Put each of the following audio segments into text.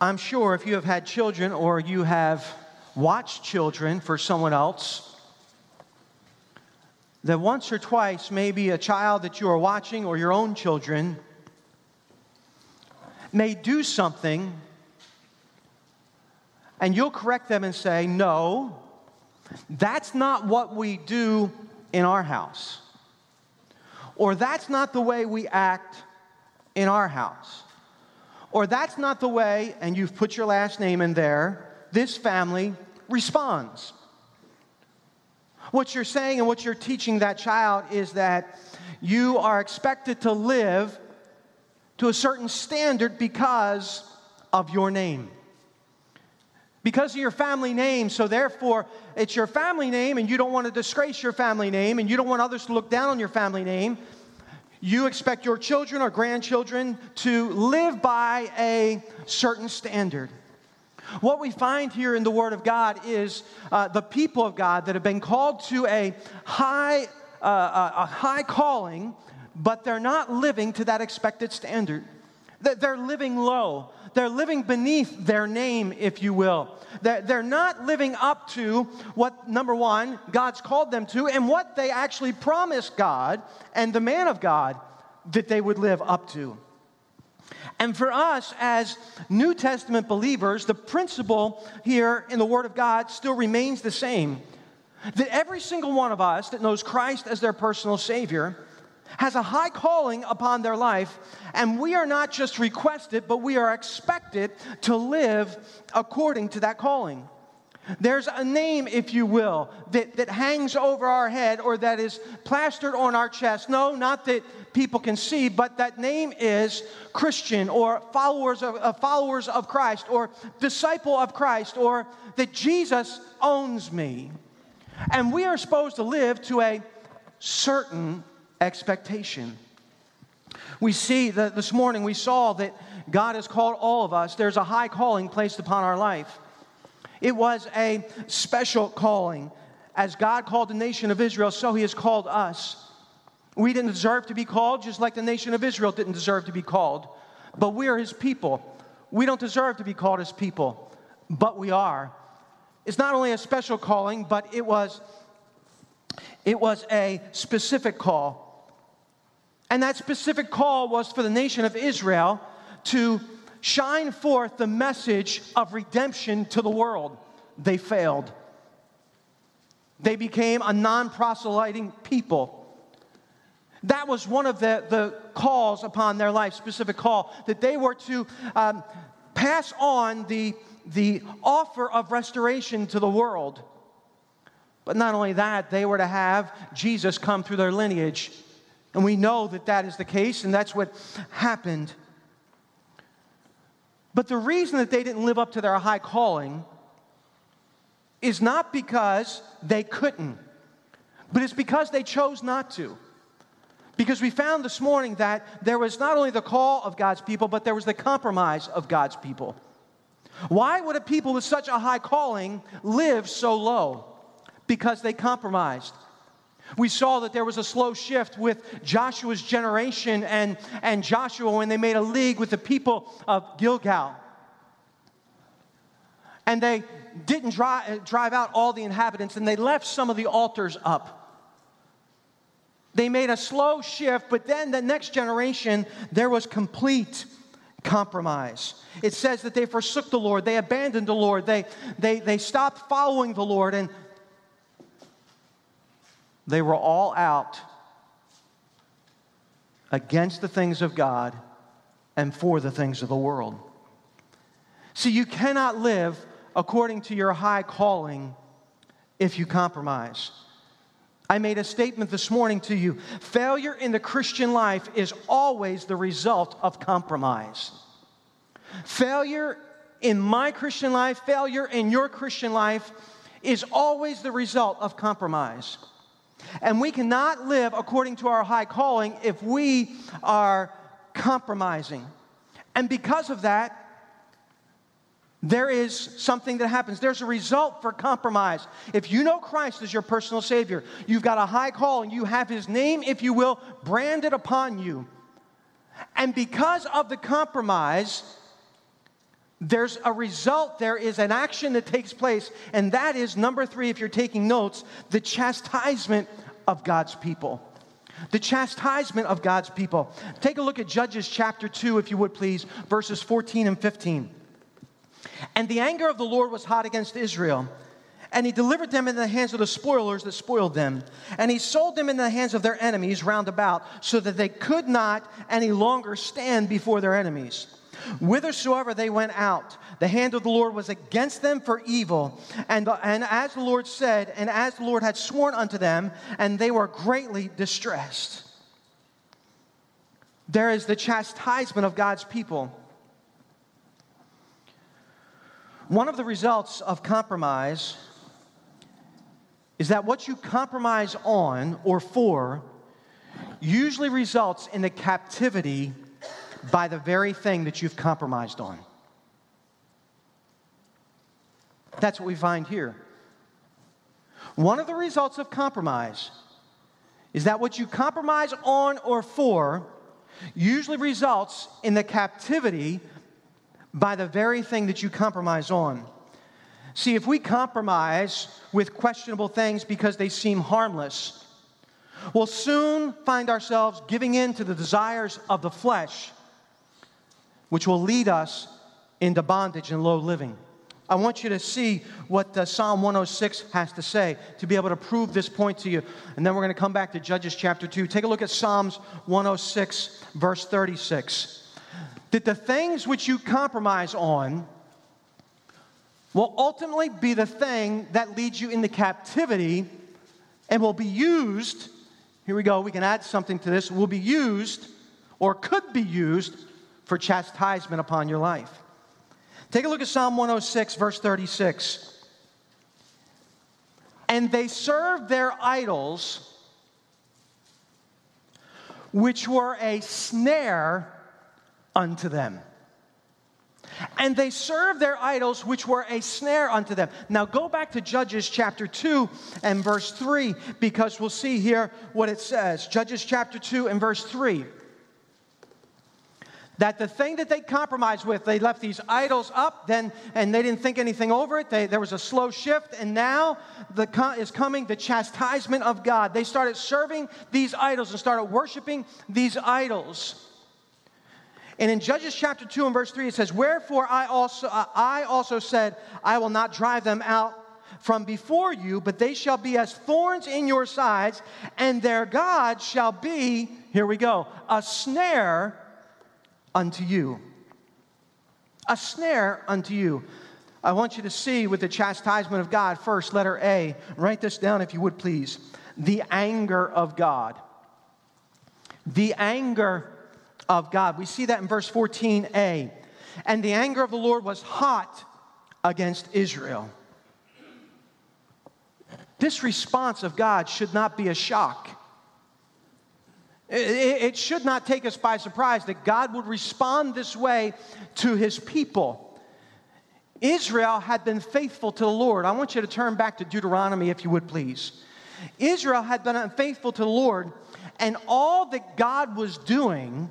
I'm sure if you have had children or you have watched children for someone else, that once or twice, maybe a child that you are watching or your own children may do something and you'll correct them and say, No, that's not what we do in our house. Or that's not the way we act in our house. Or that's not the way, and you've put your last name in there, this family responds. What you're saying and what you're teaching that child is that you are expected to live to a certain standard because of your name. Because of your family name, so therefore it's your family name, and you don't want to disgrace your family name, and you don't want others to look down on your family name. You expect your children or grandchildren to live by a certain standard. What we find here in the Word of God is uh, the people of God that have been called to a high, uh, a high calling, but they're not living to that expected standard. That they're living low. They're living beneath their name, if you will. They're not living up to what, number one, God's called them to and what they actually promised God and the man of God that they would live up to. And for us as New Testament believers, the principle here in the Word of God still remains the same that every single one of us that knows Christ as their personal Savior has a high calling upon their life, and we are not just requested, but we are expected to live according to that calling. There's a name, if you will, that, that hangs over our head or that is plastered on our chest. No, not that people can see, but that name is Christian or followers of, uh, followers of Christ or disciple of Christ or that Jesus owns me. And we are supposed to live to a certain expectation. We see that this morning we saw that God has called all of us. There's a high calling placed upon our life. It was a special calling. As God called the nation of Israel, so He has called us. We didn't deserve to be called, just like the nation of Israel didn't deserve to be called. But we are His people. We don't deserve to be called His people, but we are. It's not only a special calling, but it was, it was a specific call. And that specific call was for the nation of Israel to shine forth the message of redemption to the world. They failed. They became a non proselyting people. That was one of the, the calls upon their life, specific call, that they were to um, pass on the, the offer of restoration to the world. But not only that, they were to have Jesus come through their lineage and we know that that is the case, and that's what happened. But the reason that they didn't live up to their high calling is not because they couldn't, but it's because they chose not to. Because we found this morning that there was not only the call of God's people, but there was the compromise of God's people. Why would a people with such a high calling live so low? Because they compromised. We saw that there was a slow shift with Joshua's generation and, and Joshua when they made a league with the people of Gilgal. And they didn't drive, drive out all the inhabitants and they left some of the altars up. They made a slow shift, but then the next generation, there was complete compromise. It says that they forsook the Lord, they abandoned the Lord, they, they, they stopped following the Lord, and they were all out against the things of God and for the things of the world. See, you cannot live according to your high calling if you compromise. I made a statement this morning to you. Failure in the Christian life is always the result of compromise. Failure in my Christian life, failure in your Christian life is always the result of compromise. And we cannot live according to our high calling if we are compromising. And because of that, there is something that happens. There's a result for compromise. If you know Christ as your personal Savior, you've got a high calling, you have His name, if you will, branded upon you. And because of the compromise, there's a result, there is an action that takes place, and that is number three, if you're taking notes, the chastisement of God's people. The chastisement of God's people. Take a look at Judges chapter 2, if you would please, verses 14 and 15. And the anger of the Lord was hot against Israel. And he delivered them into the hands of the spoilers that spoiled them. And he sold them into the hands of their enemies round about, so that they could not any longer stand before their enemies. Whithersoever they went out, the hand of the Lord was against them for evil. And, and as the Lord said, and as the Lord had sworn unto them, and they were greatly distressed. There is the chastisement of God's people. One of the results of compromise is that what you compromise on or for usually results in the captivity by the very thing that you've compromised on. That's what we find here. One of the results of compromise is that what you compromise on or for usually results in the captivity by the very thing that you compromise on. See, if we compromise with questionable things because they seem harmless, we'll soon find ourselves giving in to the desires of the flesh which will lead us into bondage and low living. I want you to see what uh, Psalm 106 has to say to be able to prove this point to you. And then we're going to come back to Judges chapter 2. Take a look at Psalms 106, verse 36. That the things which you compromise on will ultimately be the thing that leads you into captivity and will be used. Here we go, we can add something to this. Will be used or could be used for chastisement upon your life. Take a look at Psalm 106, verse 36. And they served their idols, which were a snare unto them. And they served their idols, which were a snare unto them. Now go back to Judges chapter 2 and verse 3, because we'll see here what it says. Judges chapter 2 and verse 3 that the thing that they compromised with, they left these idols up, then and they didn't think anything over it. They, there was a slow shift, and now the, is coming the chastisement of God. They started serving these idols and started worshiping these idols. And in Judges chapter 2 and verse 3, it says, Wherefore I also, I also said, I will not drive them out from before you, but they shall be as thorns in your sides, and their God shall be, here we go, a snare unto you. A snare unto you. I want you to see with the chastisement of God first, letter A. Write this down if you would please. The anger of God. The anger of God. We see that in verse 14a. And the anger of the Lord was hot against Israel. This response of God should not be a shock. It should not take us by surprise that God would respond this way to his people. Israel had been faithful to the Lord. I want you to turn back to Deuteronomy, if you would please. Israel had been unfaithful to the Lord, and all that God was doing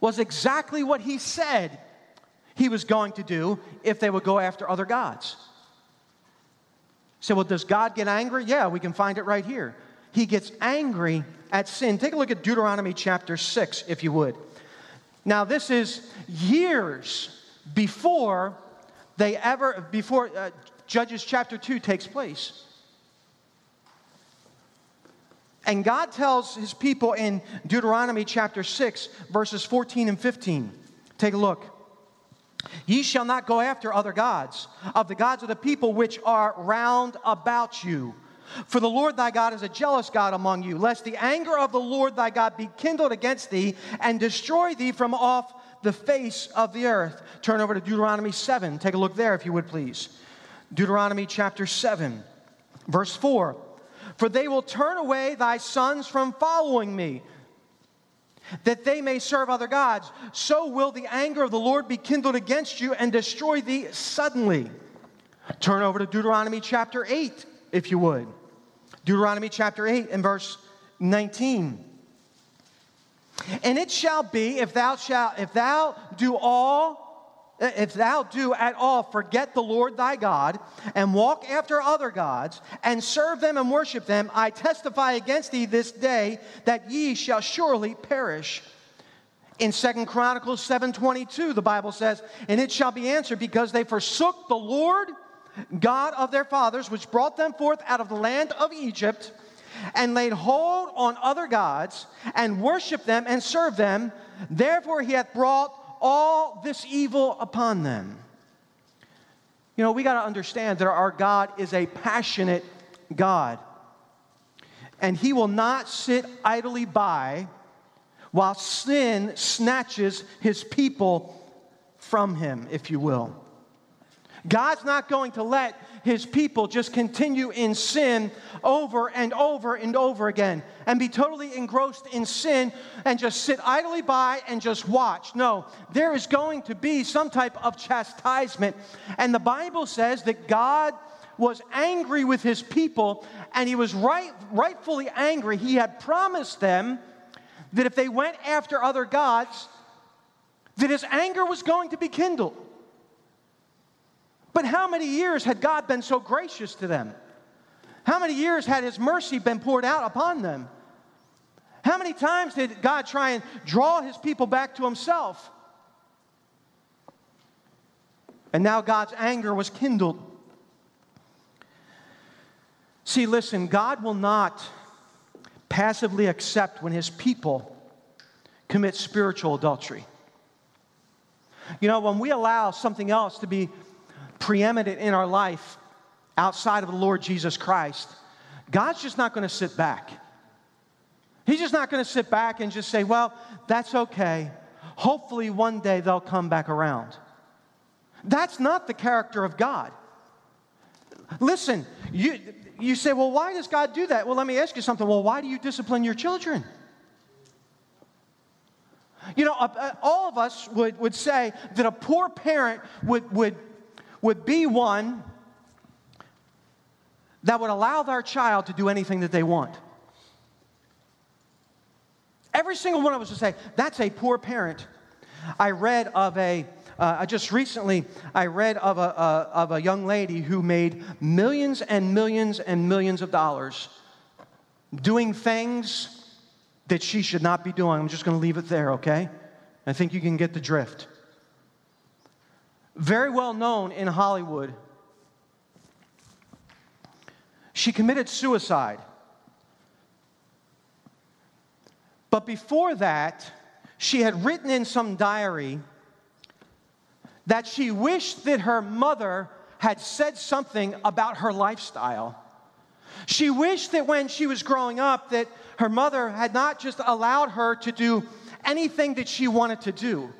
was exactly what he said he was going to do if they would go after other gods. So, well, does God get angry? Yeah, we can find it right here he gets angry at sin. Take a look at Deuteronomy chapter 6, if you would. Now, this is years before they ever, before uh, Judges chapter 2 takes place. And God tells his people in Deuteronomy chapter 6, verses 14 and 15. Take a look. Ye shall not go after other gods, of the gods of the people which are round about you for the Lord thy God is a jealous God among you, lest the anger of the Lord thy God be kindled against thee and destroy thee from off the face of the earth. Turn over to Deuteronomy 7. Take a look there, if you would please. Deuteronomy chapter 7, verse 4. For they will turn away thy sons from following me, that they may serve other gods. So will the anger of the Lord be kindled against you and destroy thee suddenly. Turn over to Deuteronomy chapter 8, if you would. Deuteronomy chapter 8 and verse 19. And it shall be if thou shalt, if thou do all eh, if thou do at all forget the Lord thy God and walk after other gods and serve them and worship them, I testify against thee this day that ye shall surely perish. In Second Chronicles 7:22, the Bible says, "And it shall be answered because they forsook the Lord God of their fathers, which brought them forth out of the land of Egypt, and laid hold on other gods, and worshiped them and served them. Therefore he hath brought all this evil upon them. You know, we got to understand that our God is a passionate God. And he will not sit idly by while sin snatches his people from him, if you will. God's not going to let his people just continue in sin over and over and over again and be totally engrossed in sin and just sit idly by and just watch. No, there is going to be some type of chastisement. And the Bible says that God was angry with his people and he was right, rightfully angry. He had promised them that if they went after other gods, that his anger was going to be kindled. But how many years had God been so gracious to them? How many years had His mercy been poured out upon them? How many times did God try and draw His people back to Himself? And now God's anger was kindled. See, listen, God will not passively accept when His people commit spiritual adultery. You know, when we allow something else to be preeminent in our life outside of the Lord Jesus Christ, God's just not going to sit back. He's just not going to sit back and just say, well, that's okay. Hopefully, one day they'll come back around. That's not the character of God. Listen, you, you say, well, why does God do that? Well, let me ask you something. Well, why do you discipline your children? You know, uh, uh, all of us would, would say that a poor parent would, would would be one that would allow their child to do anything that they want. Every single one of us would say, that's a poor parent. I read of a, uh, just recently, I read of a, uh, of a young lady who made millions and millions and millions of dollars doing things that she should not be doing. I'm just going to leave it there, okay? I think you can get the drift very well known in Hollywood. She committed suicide. But before that, she had written in some diary that she wished that her mother had said something about her lifestyle. She wished that when she was growing up that her mother had not just allowed her to do anything that she wanted to do.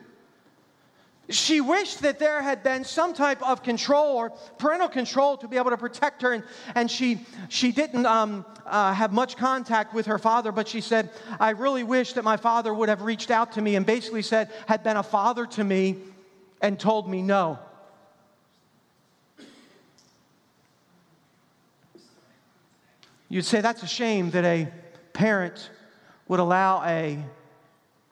She wished that there had been some type of control or parental control to be able to protect her. And, and she, she didn't um, uh, have much contact with her father, but she said, I really wish that my father would have reached out to me and basically said, had been a father to me and told me no. You'd say that's a shame that a parent would allow a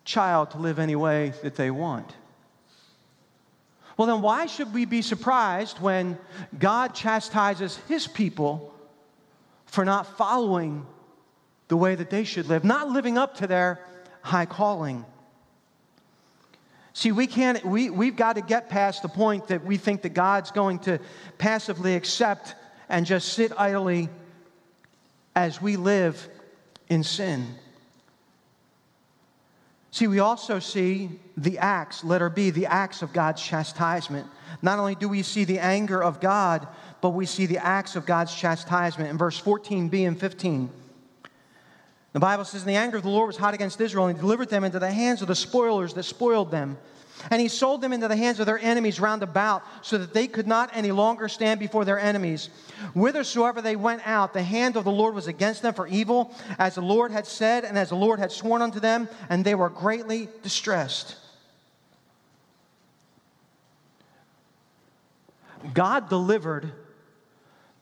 child to live any way that they want. Well, then why should we be surprised when God chastises his people for not following the way that they should live, not living up to their high calling? See, we can't, we, we've got to get past the point that we think that God's going to passively accept and just sit idly as we live in sin. See, we also see the acts, letter B, the acts of God's chastisement. Not only do we see the anger of God, but we see the acts of God's chastisement in verse 14b and 15. The Bible says, the anger of the Lord was hot against Israel, and he delivered them into the hands of the spoilers that spoiled them. And he sold them into the hands of their enemies round about, so that they could not any longer stand before their enemies. Whithersoever they went out, the hand of the Lord was against them for evil, as the Lord had said, and as the Lord had sworn unto them, and they were greatly distressed. God delivered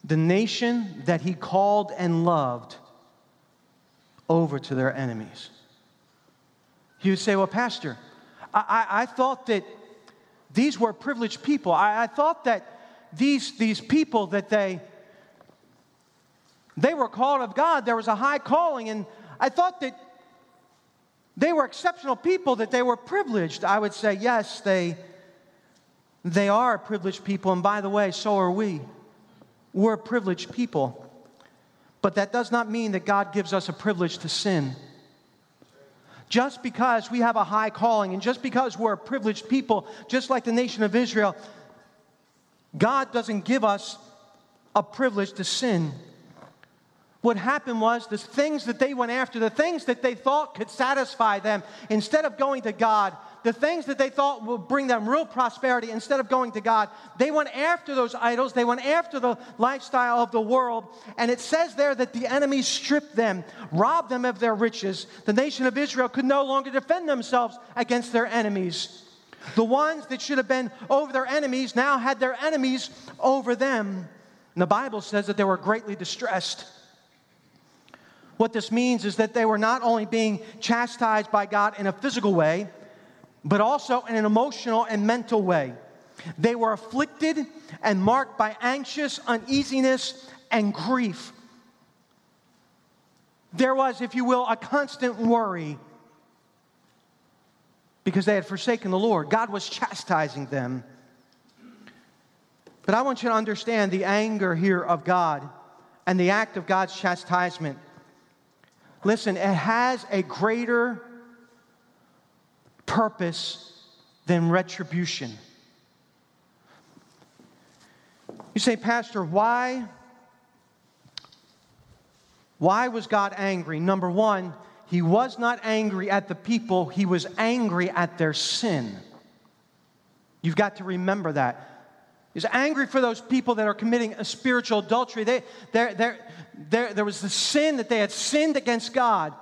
the nation that he called and loved over to their enemies. You would say, Well, Pastor, I, I, thought that these were privileged people. I, I thought that these, these people that they they were called of God. There was a high calling, and I thought that they were exceptional people, that they were privileged. I would say, yes, they, they are privileged people, and by the way, so are we. We're privileged people. But that does not mean that God gives us a privilege to sin. Just because we have a high calling and just because we're a privileged people, just like the nation of Israel, God doesn't give us a privilege to sin. What happened was the things that they went after, the things that they thought could satisfy them, instead of going to God, the things that they thought would bring them real prosperity, instead of going to God, they went after those idols. They went after the lifestyle of the world. And it says there that the enemy stripped them, robbed them of their riches. The nation of Israel could no longer defend themselves against their enemies. The ones that should have been over their enemies now had their enemies over them. And the Bible says that they were greatly distressed. What this means is that they were not only being chastised by God in a physical way, but also in an emotional and mental way. They were afflicted and marked by anxious uneasiness and grief. There was, if you will, a constant worry because they had forsaken the Lord. God was chastising them. But I want you to understand the anger here of God and the act of God's chastisement Listen, it has a greater purpose than retribution. You say, Pastor, why? Why was God angry? Number one, he was not angry at the people, he was angry at their sin. You've got to remember that. He's angry for those people that are committing a spiritual adultery. They, they're, they're, there, there was the sin that they had sinned against God.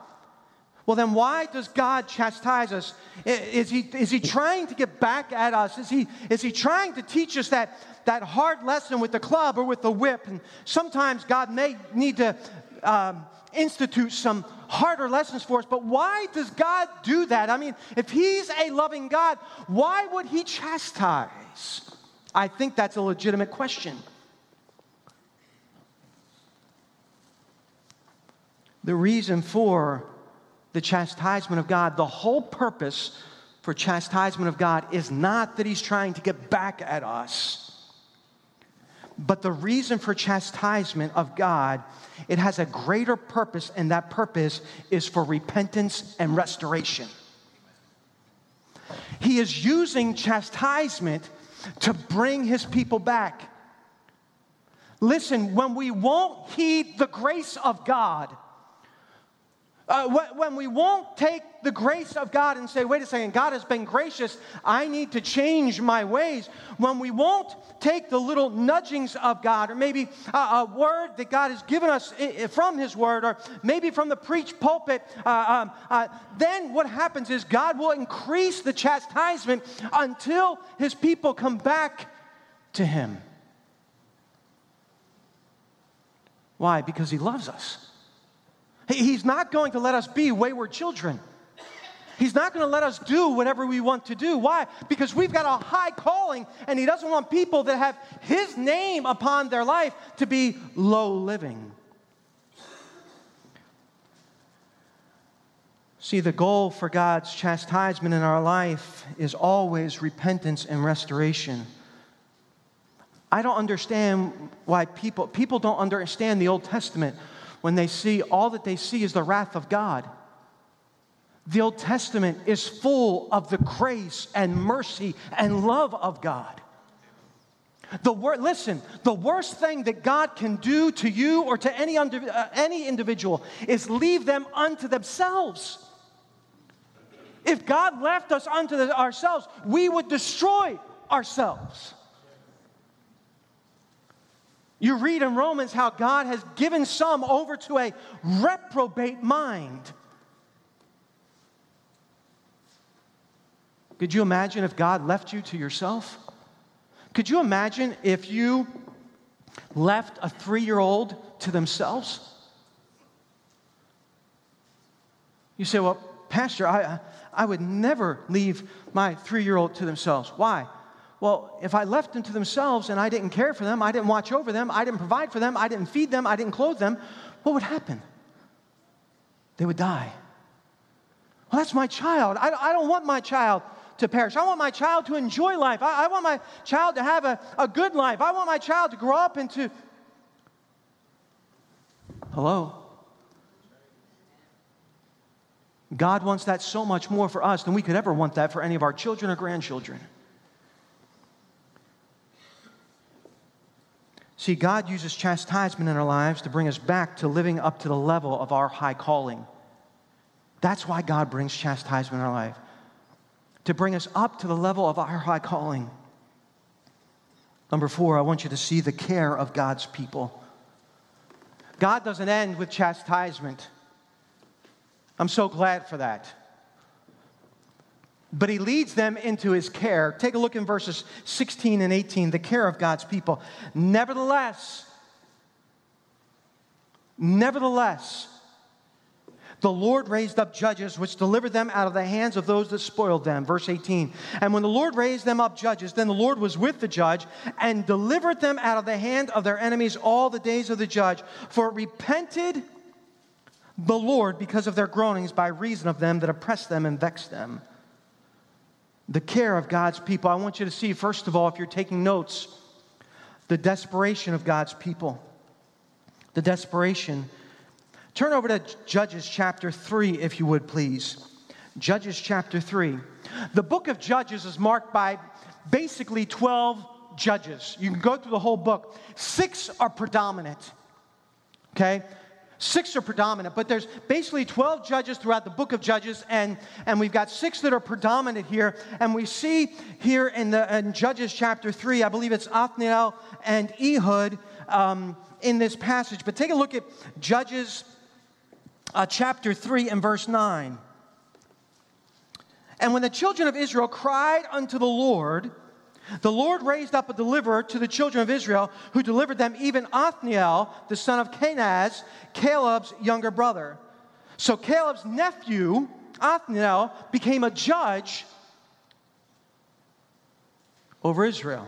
Well, then why does God chastise us? Is he, is he trying to get back at us? Is he, is he trying to teach us that, that hard lesson with the club or with the whip? And sometimes God may need to um, institute some harder lessons for us, but why does God do that? I mean, if He's a loving God, why would He chastise? I think that's a legitimate question. the reason for the chastisement of God, the whole purpose for chastisement of God is not that He's trying to get back at us. But the reason for chastisement of God, it has a greater purpose, and that purpose is for repentance and restoration. He is using chastisement to bring his people back. Listen, when we won't heed the grace of God, uh, when we won't take the grace of God and say, wait a second, God has been gracious, I need to change my ways. When we won't take the little nudgings of God, or maybe a, a word that God has given us from His Word, or maybe from the preach pulpit, uh, um, uh, then what happens is God will increase the chastisement until His people come back to Him. Why? Because He loves us. He's not going to let us be wayward children. He's not going to let us do whatever we want to do. Why? Because we've got a high calling, and He doesn't want people that have His name upon their life to be low living. See, the goal for God's chastisement in our life is always repentance and restoration. I don't understand why people people don't understand the Old Testament when they see all that they see is the wrath of God. The Old Testament is full of the grace and mercy and love of God. The wor- listen, the worst thing that God can do to you or to any, under, uh, any individual is leave them unto themselves. If God left us unto the, ourselves, we would destroy ourselves. You read in Romans how God has given some over to a reprobate mind. Could you imagine if God left you to yourself? Could you imagine if you left a three year old to themselves? You say, well, Pastor, I, I would never leave my three year old to themselves. Why? Well, if I left them to themselves and I didn't care for them, I didn't watch over them, I didn't provide for them, I didn't feed them, I didn't clothe them, what would happen? They would die. Well, that's my child. I, I don't want my child to perish. I want my child to enjoy life. I, I want my child to have a, a good life. I want my child to grow up into. Hello? God wants that so much more for us than we could ever want that for any of our children or grandchildren. See, God uses chastisement in our lives to bring us back to living up to the level of our high calling. That's why God brings chastisement in our life, to bring us up to the level of our high calling. Number four, I want you to see the care of God's people. God doesn't end with chastisement. I'm so glad for that. But he leads them into his care. Take a look in verses 16 and 18, the care of God's people. Nevertheless, nevertheless, the Lord raised up judges which delivered them out of the hands of those that spoiled them. Verse 18. And when the Lord raised them up judges, then the Lord was with the judge and delivered them out of the hand of their enemies all the days of the judge. For it repented the Lord because of their groanings by reason of them that oppressed them and vexed them. The care of God's people. I want you to see, first of all, if you're taking notes, the desperation of God's people. The desperation Turn over to Judges chapter 3, if you would please. Judges chapter 3. The book of Judges is marked by basically 12 judges. You can go through the whole book. Six are predominant, okay? Six are predominant, but there's basically 12 judges throughout the book of Judges, and, and we've got six that are predominant here. And we see here in, the, in Judges chapter 3, I believe it's Othniel and Ehud um, in this passage. But take a look at Judges uh, chapter 3 and verse 9. And when the children of Israel cried unto the Lord, the Lord raised up a deliverer to the children of Israel who delivered them, even Othniel, the son of Kenaz, Caleb's younger brother. So Caleb's nephew, Othniel, became a judge over Israel.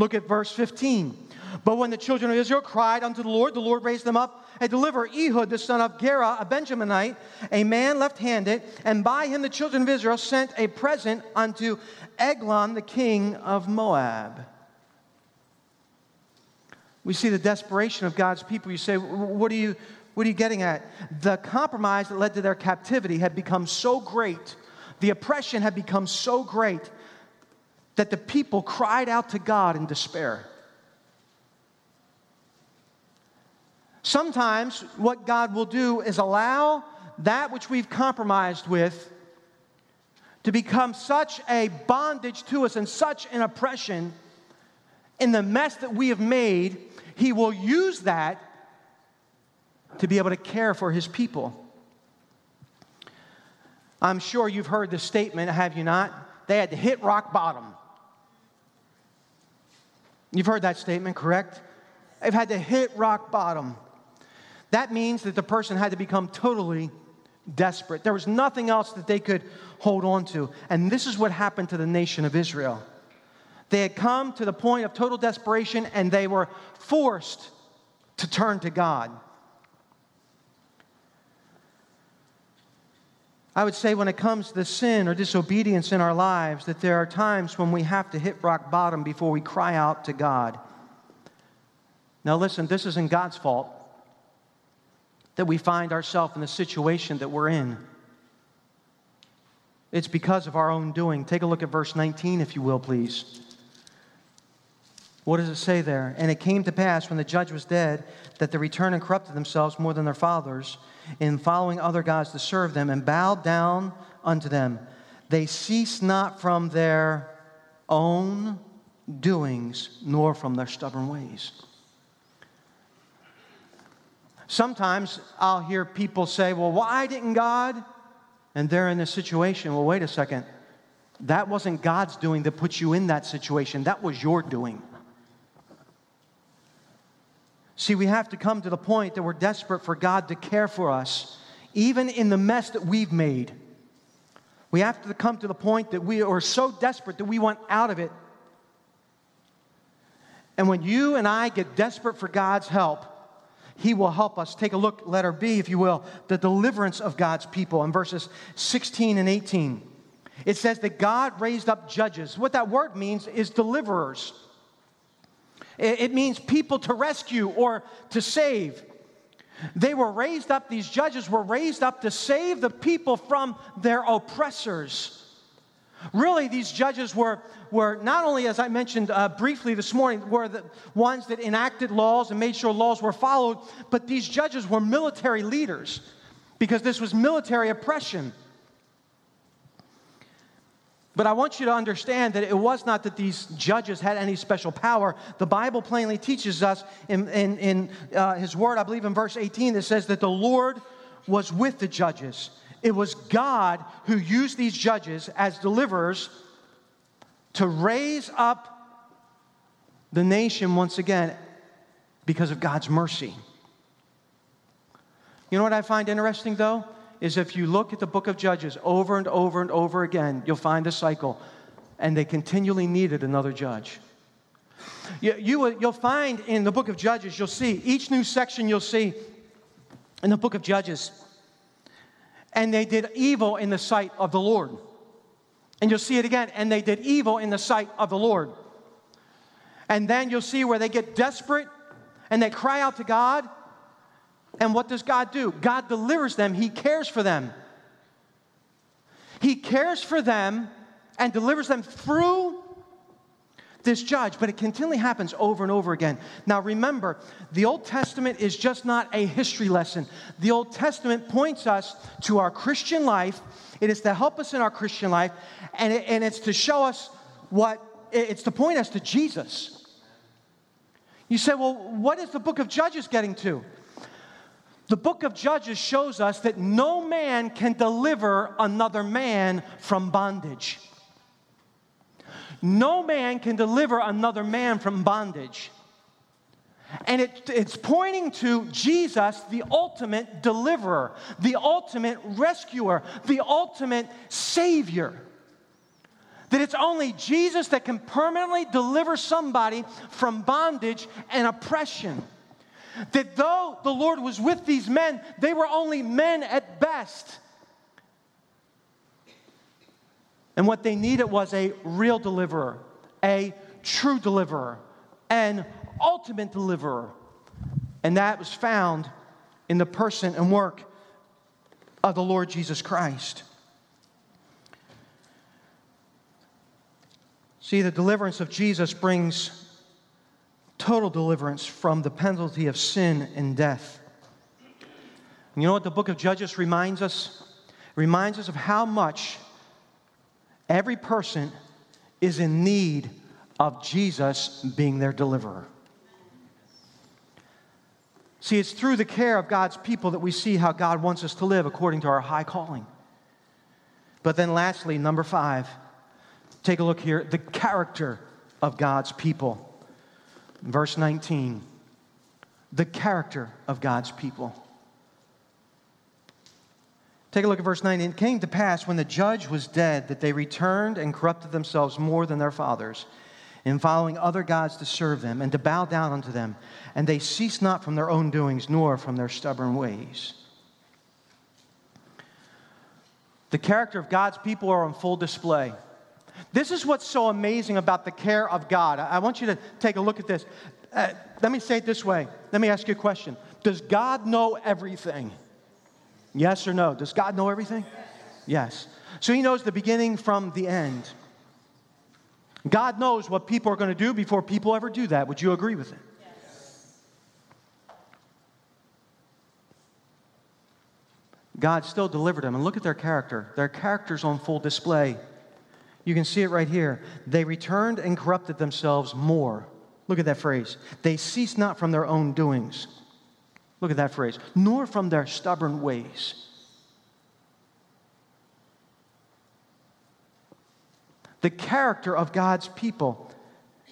Look at verse 15. But when the children of Israel cried unto the Lord, the Lord raised them up and delivered Ehud, the son of Gera, a Benjaminite, a man left handed, and by him the children of Israel sent a present unto Eglon, the king of Moab. We see the desperation of God's people. You say, what are you, what are you getting at? The compromise that led to their captivity had become so great, the oppression had become so great, that the people cried out to God in despair. Sometimes what God will do is allow that which we've compromised with to become such a bondage to us and such an oppression in the mess that we have made, He will use that to be able to care for His people. I'm sure you've heard the statement, have you not? They had to hit rock bottom. You've heard that statement, correct? They've had to hit rock bottom. That means that the person had to become totally desperate. There was nothing else that they could hold on to. And this is what happened to the nation of Israel. They had come to the point of total desperation and they were forced to turn to God. I would say when it comes to sin or disobedience in our lives, that there are times when we have to hit rock bottom before we cry out to God. Now, listen, this isn't God's fault that we find ourselves in the situation that we're in. It's because of our own doing. Take a look at verse 19, if you will, please. What does it say there? And it came to pass when the judge was dead that they returned and corrupted themselves more than their fathers in following other gods to serve them and bowed down unto them. They ceased not from their own doings nor from their stubborn ways. Sometimes I'll hear people say, Well, why didn't God? And they're in a situation. Well, wait a second. That wasn't God's doing that put you in that situation, that was your doing. See, we have to come to the point that we're desperate for God to care for us, even in the mess that we've made. We have to come to the point that we are so desperate that we want out of it. And when you and I get desperate for God's help, He will help us. Take a look, letter B, if you will, the deliverance of God's people in verses 16 and 18. It says that God raised up judges. What that word means is deliverers. It means people to rescue or to save. They were raised up, these judges were raised up to save the people from their oppressors. Really, these judges were, were not only, as I mentioned uh, briefly this morning, were the ones that enacted laws and made sure laws were followed, but these judges were military leaders because this was military oppression. But I want you to understand that it was not that these judges had any special power. The Bible plainly teaches us in, in, in uh, His Word, I believe in verse 18, it says that the Lord was with the judges. It was God who used these judges as deliverers to raise up the nation once again because of God's mercy. You know what I find interesting, though? Is if you look at the book of Judges over and over and over again, you'll find a cycle. And they continually needed another judge. You, you, will find in the book of Judges, you'll see each new section you'll see in the book of Judges. And they did evil in the sight of the Lord. And you'll see it again. And they did evil in the sight of the Lord. And then you'll see where they get desperate and they cry out to God and what does God do? God delivers them, He cares for them. He cares for them and delivers them through this judge, but it continually happens over and over again. Now remember, the Old Testament is just not a history lesson. The Old Testament points us to our Christian life, it is to help us in our Christian life, and, it, and it's to show us what, it's to point us to Jesus. You say, well, what is the book of Judges getting to? The book of Judges shows us that no man can deliver another man from bondage. No man can deliver another man from bondage. And it, it's pointing to Jesus, the ultimate deliverer, the ultimate rescuer, the ultimate savior. That it's only Jesus that can permanently deliver somebody from bondage and oppression. That though the Lord was with these men, they were only men at best. And what they needed was a real deliverer, a true deliverer, an ultimate deliverer. And that was found in the person and work of the Lord Jesus Christ. See, the deliverance of Jesus brings total deliverance from the penalty of sin and death. And you know what the book of Judges reminds us? It reminds us of how much every person is in need of Jesus being their deliverer. See, it's through the care of God's people that we see how God wants us to live according to our high calling. But then, lastly, number five, take a look here the character of God's people. Verse 19 the character of God's people. Take a look at verse 9. It came to pass when the judge was dead that they returned and corrupted themselves more than their fathers, in following other gods to serve them and to bow down unto them. And they ceased not from their own doings, nor from their stubborn ways. The character of God's people are on full display. This is what's so amazing about the care of God. I want you to take a look at this. Uh, let me say it this way. Let me ask you a question Does God know everything? Yes or no? Does God know everything? Yes. So he knows the beginning from the end. God knows what people are going to do before people ever do that. Would you agree with it? God still delivered them. And look at their character. Their character's on full display. You can see it right here. They returned and corrupted themselves more. Look at that phrase. They ceased not from their own doings. Look at that phrase. Nor from their stubborn ways. The character of God's people.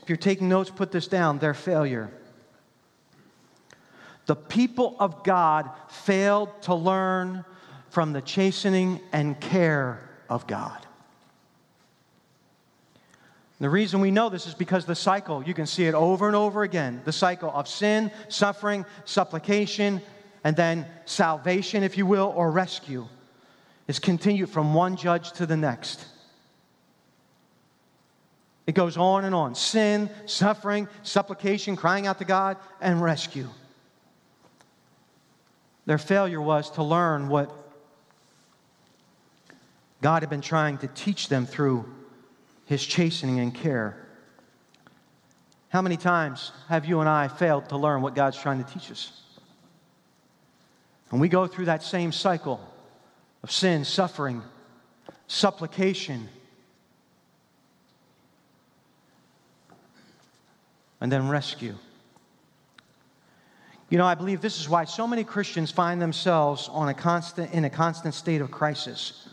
If you're taking notes, put this down their failure. The people of God failed to learn from the chastening and care of God. The reason we know this is because the cycle, you can see it over and over again the cycle of sin, suffering, supplication, and then salvation, if you will, or rescue is continued from one judge to the next. It goes on and on sin, suffering, supplication, crying out to God, and rescue. Their failure was to learn what God had been trying to teach them through his chastening and care. How many times have you and I failed to learn what God's trying to teach us? And we go through that same cycle of sin, suffering, supplication, and then rescue. You know, I believe this is why so many Christians find themselves on a constant, in a constant state of crisis.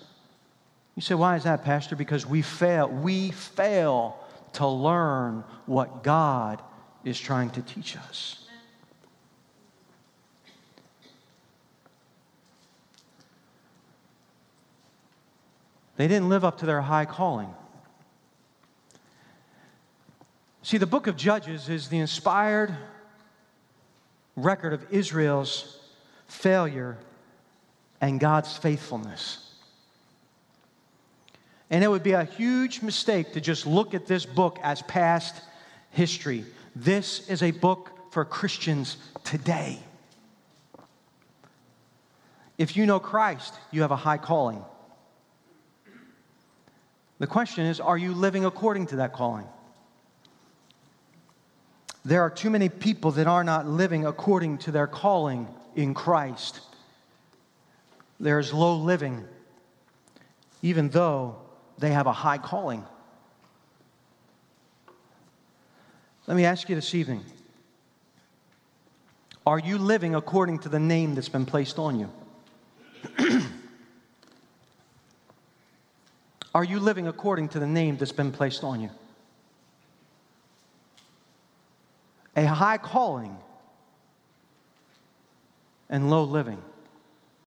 You say, why is that, Pastor? Because we fail. We fail to learn what God is trying to teach us. They didn't live up to their high calling. See, the book of Judges is the inspired record of Israel's failure and God's faithfulness. And it would be a huge mistake to just look at this book as past history. This is a book for Christians today. If you know Christ, you have a high calling. The question is are you living according to that calling? There are too many people that are not living according to their calling in Christ. There's low living, even though they have a high calling. Let me ask you this evening Are you living according to the name that's been placed on you? Are you living according to the name that's been placed on you? A high calling and low living.